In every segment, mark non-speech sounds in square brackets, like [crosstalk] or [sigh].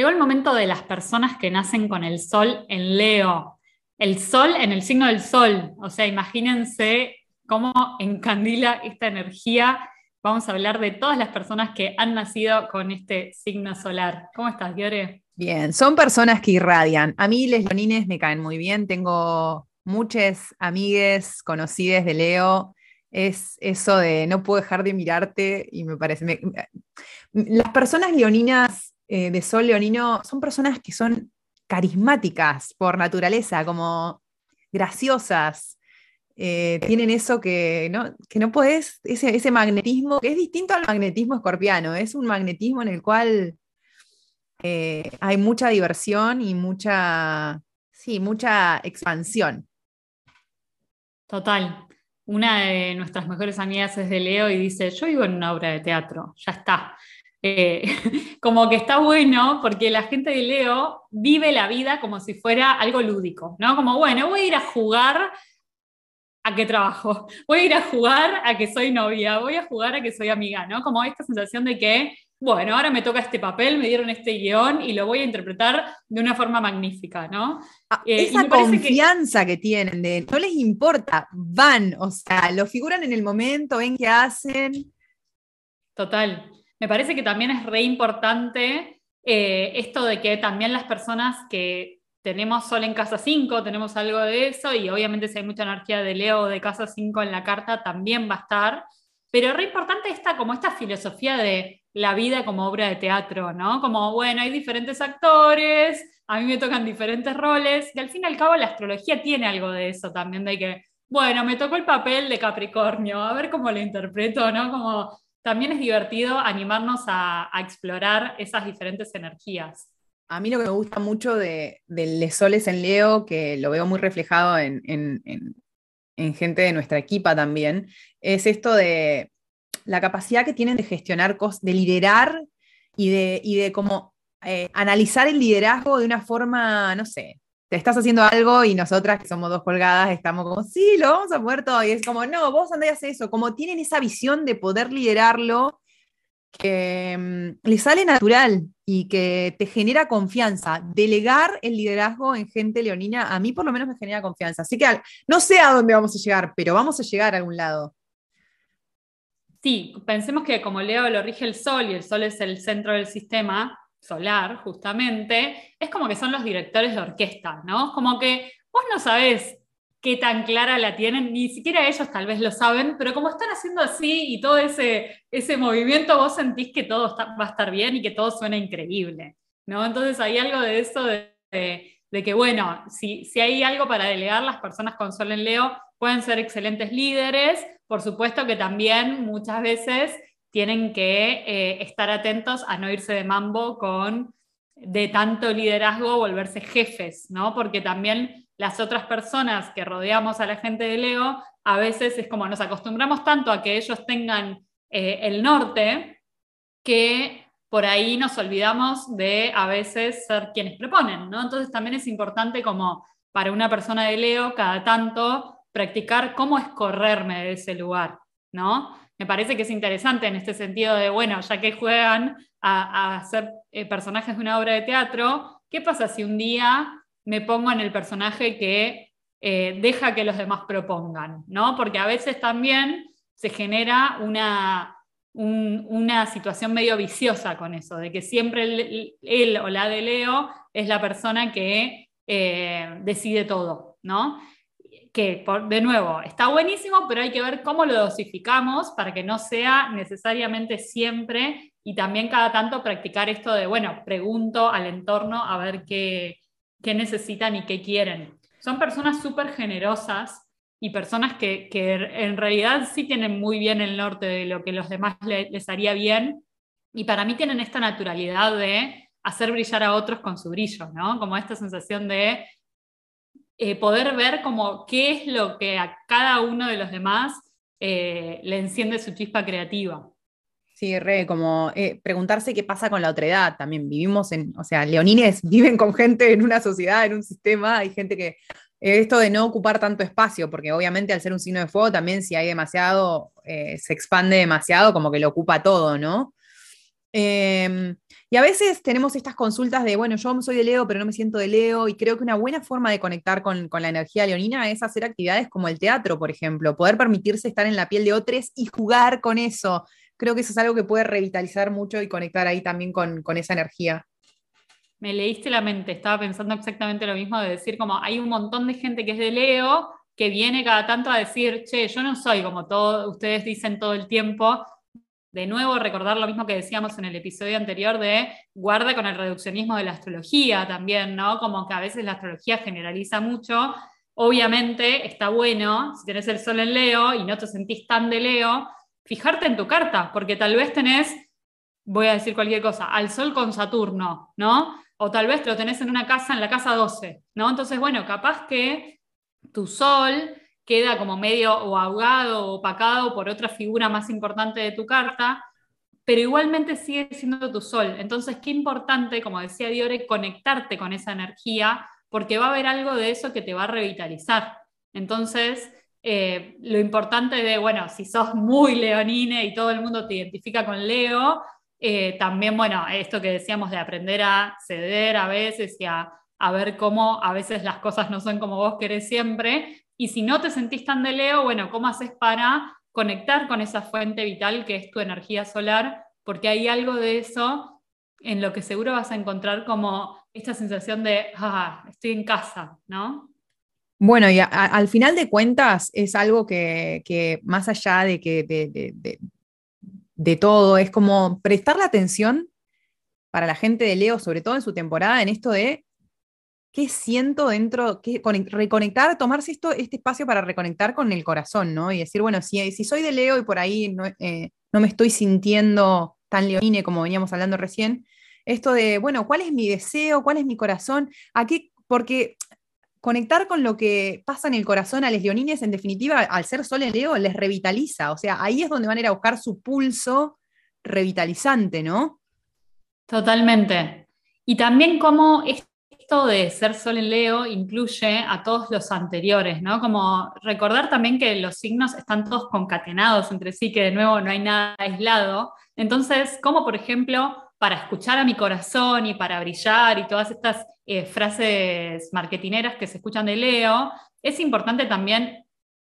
Llegó el momento de las personas que nacen con el sol en Leo. El sol en el signo del sol. O sea, imagínense cómo encandila esta energía. Vamos a hablar de todas las personas que han nacido con este signo solar. ¿Cómo estás, Giore? Bien, son personas que irradian. A mí les leonines me caen muy bien. Tengo muchas amigues conocidas de Leo. Es eso de no puedo dejar de mirarte y me parece... las personas leoninas eh, de Sol Leonino son personas que son carismáticas por naturaleza, como graciosas. Eh, tienen eso que no, que no podés, ese, magnetismo, que es distinto al magnetismo escorpiano, es un magnetismo en el cual eh, hay mucha diversión y mucha, sí, mucha expansión. Total. Una de nuestras mejores amigas es de Leo y dice, yo vivo en una obra de teatro, ya está. Eh, [laughs] como que está bueno porque la gente de Leo vive la vida como si fuera algo lúdico, ¿no? Como, bueno, voy a ir a jugar a que trabajo, [laughs] voy a ir a jugar a que soy novia, voy a jugar a que soy amiga, ¿no? Como esta sensación de que, bueno, ahora me toca este papel, me dieron este guion y lo voy a interpretar de una forma magnífica, ¿no? Ah, eh, esa confianza que... que... tienen, de no les importa, van, o sea, lo figuran en el momento, ven qué hacen. Total me parece que también es re importante eh, esto de que también las personas que tenemos Sol en casa 5, tenemos algo de eso, y obviamente si hay mucha energía de Leo de casa 5 en la carta, también va a estar. Pero re importante está como esta filosofía de la vida como obra de teatro, ¿no? Como, bueno, hay diferentes actores, a mí me tocan diferentes roles, y al fin y al cabo la astrología tiene algo de eso también, de que, bueno, me tocó el papel de Capricornio, a ver cómo lo interpreto, ¿no? Como también es divertido animarnos a, explorar esas diferentes energías. A mí lo que me gusta mucho de, de Soles en Leo, que lo veo muy reflejado en, gente de nuestra equipa también, es esto de la capacidad que tienen de gestionar cosas, de liderar y de, como eh, analizar el liderazgo de una forma, no sé, te estás haciendo algo y nosotras, que somos dos colgadas, estamos como, sí, lo vamos a poder todo. Y es como, no, vos andás y haces eso. Como tienen esa visión de poder liderarlo que mm, le sale natural y que te genera confianza. Delegar el liderazgo en gente leonina, a mí por lo menos me genera confianza. Así que no sé a dónde vamos a llegar, pero vamos a llegar a algún lado. Sí, pensemos que como Leo lo rige el Sol y el Sol es el centro del sistema, solar, justamente, es como que son los directores de orquesta, ¿no? Como que vos no sabés qué tan clara la tienen, ni siquiera ellos tal vez lo saben, pero como están haciendo así y todo ese, ese movimiento, vos sentís que todo va a estar bien y que todo suena increíble, ¿no? Entonces hay algo de eso de, de, que, bueno, si, si hay algo para delegar, las personas con Sol en Leo pueden ser excelentes líderes, por supuesto que también muchas veces tienen que eh, estar atentos a no irse de mambo con de tanto liderazgo volverse jefes, ¿no? Porque también las otras personas que rodeamos a la gente de Leo, a veces es como nos acostumbramos tanto a que ellos tengan eh, el norte, que por ahí nos olvidamos de a veces ser quienes proponen, ¿no? Entonces también es importante como para una persona de Leo, cada tanto, practicar cómo es correrme de ese lugar, ¿no? Me parece que es interesante en este sentido de, bueno, ya que juegan a, ser eh, personajes de una obra de teatro, ¿qué pasa si un día me pongo en el personaje que eh, deja que los demás propongan? ¿no? Porque a veces también se genera una, una situación medio viciosa con eso, de que siempre él, o la de Leo es la persona que eh, decide todo, ¿no? Que, de nuevo, está buenísimo, pero hay que ver cómo lo dosificamos para que no sea necesariamente siempre y también cada tanto practicar esto de, bueno, pregunto al entorno a ver qué, qué necesitan y qué quieren. Son personas súper generosas y personas que, que, en realidad sí tienen muy bien el norte de lo que los demás les haría bien y para mí tienen esta naturalidad de hacer brillar a otros con su brillo, ¿no? Como esta sensación de eh, poder ver como qué es lo que a cada uno de los demás eh, le enciende su chispa creativa. Sí, re, como eh, preguntarse qué pasa con la otra edad también. Vivimos en, o sea, leonines [laughs] viven con gente en una sociedad, en un sistema, hay gente que, esto de no ocupar tanto espacio, porque obviamente al ser un signo de fuego también si hay demasiado, se expande demasiado, como que lo ocupa todo, ¿no? Em, y a veces tenemos estas consultas de, bueno, yo soy de Leo, pero no me siento de Leo, y creo que una buena forma de conectar con, la energía leonina es hacer actividades como el teatro, por ejemplo, poder permitirse estar en la piel de otros y jugar con eso. Creo que eso es algo que puede revitalizar mucho y conectar ahí también con, con esa energía. Me leíste la mente, estaba pensando exactamente lo mismo de decir como hay un montón de gente que es de Leo que viene cada tanto a decir, che, yo no soy como todos ustedes dicen todo el tiempo, de nuevo recordar lo mismo que decíamos en el episodio anterior de guarda con el reduccionismo de la astrología también, ¿no? Como que a veces la astrología generaliza mucho. Obviamente está bueno, si tenés el sol en Leo y no te sentís tan de Leo, fijarte en tu carta, porque tal vez tenés, voy a decir cualquier cosa, al sol con Saturno, ¿no? O tal vez lo tenés en una casa, en la casa 12, ¿no? Entonces, bueno, capaz que tu sol queda como medio o ahogado o opacado por otra figura más importante de tu carta, pero igualmente sigue siendo tu sol. Entonces, qué importante, como decía Diore, conectarte con esa energía, porque va a haber algo de eso que te va a revitalizar. Entonces, eh, lo importante de, bueno, si sos muy leonine y todo el mundo te identifica con Leo, eh, también, bueno, esto que decíamos de aprender a ceder a veces y a, a ver cómo a veces las cosas no son como vos querés siempre, y si no te sentís tan de Leo, bueno, ¿cómo haces para conectar con esa fuente vital que es tu energía solar? Porque hay algo de eso en lo que seguro vas a encontrar como esta sensación de, ah, estoy en casa, ¿no? Bueno, y al final de cuentas es algo que, más allá de que de, de, todo, es como prestar la atención para la gente de Leo, sobre todo en su temporada, en esto de qué siento dentro, qué, reconectar, tomarse esto, este espacio para reconectar con el corazón, ¿no? Y decir, bueno, si, si soy de Leo y por ahí no, eh, no me estoy sintiendo tan leonine como veníamos hablando recién, esto de, bueno, ¿cuál es mi deseo? ¿Cuál es mi corazón? ¿A Porque conectar con lo que pasa en el corazón a los leonines, en definitiva, al ser sol en Leo, les revitaliza. O sea, ahí es donde van a ir a buscar su pulso revitalizante, ¿no? Totalmente. Y también cómo de ser Sol en Leo incluye a todos los anteriores, ¿no? Como recordar también que los signos están todos concatenados entre sí, que de nuevo no hay nada aislado. Entonces, como por ejemplo, para escuchar a mi corazón y para brillar y todas estas eh, frases marketineras que se escuchan de Leo, es importante también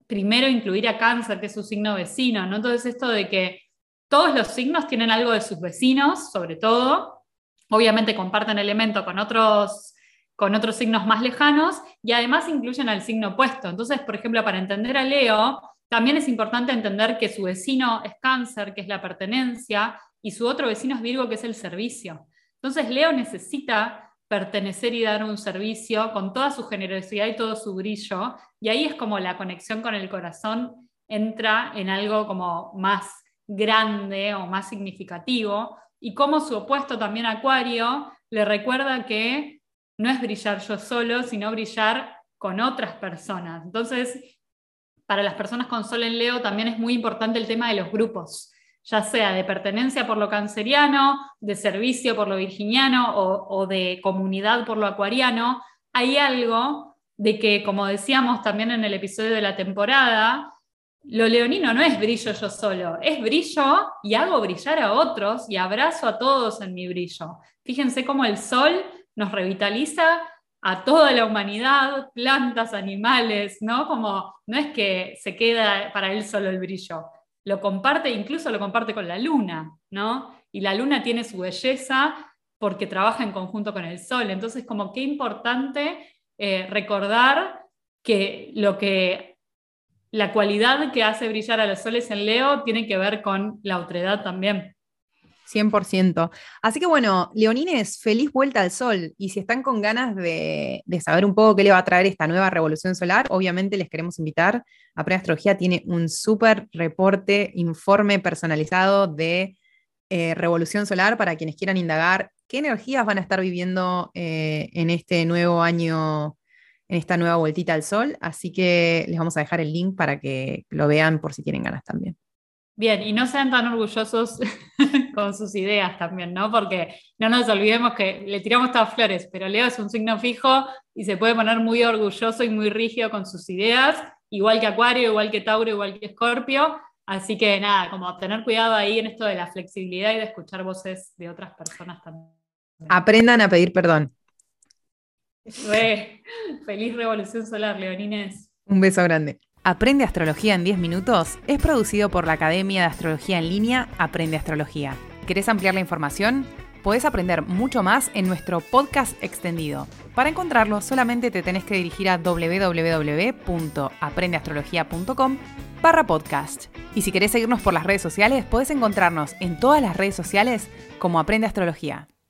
primero incluir a Cáncer, que es su signo vecino, ¿no? Entonces, esto de que todos los signos tienen algo de sus vecinos, sobre todo. Obviamente comparten elemento con otros con otros signos más lejanos y además incluyen al signo opuesto. Entonces, por ejemplo, para entender a Leo, también es importante entender que su vecino es cáncer, que es la pertenencia, y su otro vecino es Virgo, que es el servicio. Entonces, Leo necesita pertenecer y dar un servicio con toda su generosidad y todo su brillo, y ahí es como la conexión con el corazón entra en algo como más grande o más significativo, y como su opuesto también Acuario le recuerda que no es brillar yo solo, sino brillar con otras personas. Entonces, para las personas con sol en Leo también es muy importante el tema de los grupos, ya sea de pertenencia por lo canceriano, de servicio por lo virginiano o, de comunidad por lo acuariano. Hay algo de que, como decíamos también en el episodio de la temporada, lo leonino no es brillo yo solo, es brillo y hago brillar a otros y abrazo a todos en mi brillo. Fíjense cómo el sol nos revitaliza a toda la humanidad, plantas, animales, ¿no? Como no es que se queda para él solo el brillo, lo comparte, incluso lo comparte con la luna, ¿no? Y la luna tiene su belleza porque trabaja en conjunto con el sol. Entonces, como qué importante eh, recordar que lo que la cualidad que hace brillar a los soles en Leo tiene que ver con la otredad también. 100%. Así que bueno, Leonines, feliz vuelta al sol. Y si están con ganas de, saber un poco qué le va a traer esta nueva revolución solar, obviamente les queremos invitar. a Preastrología tiene un súper reporte, informe personalizado de eh, revolución solar para quienes quieran indagar qué energías van a estar viviendo eh, en este nuevo año, en esta nueva vueltita al sol. Así que les vamos a dejar el link para que lo vean por si tienen ganas también. Bien, y no sean tan orgullosos [laughs] con sus ideas también, ¿no? Porque no nos olvidemos que le tiramos todas flores, pero Leo es un signo fijo y se puede poner muy orgulloso y muy rígido con sus ideas, igual que Acuario, igual que Tauro, igual que Escorpio. Así que nada, como tener cuidado ahí en esto de la flexibilidad y de escuchar voces de otras personas también. Aprendan a pedir perdón. feliz revolución solar, Leonines. Un beso grande. Aprende Astrología en 10 minutos es producido por la Academia de Astrología en línea Aprende Astrología. ¿Querés ampliar la información? Podés aprender mucho más en nuestro podcast extendido. Para encontrarlo, solamente te tenés que dirigir a www.aprendeastrología.com barra podcast. Y si querés seguirnos por las redes sociales, podés encontrarnos en todas las redes sociales como Aprende Astrología.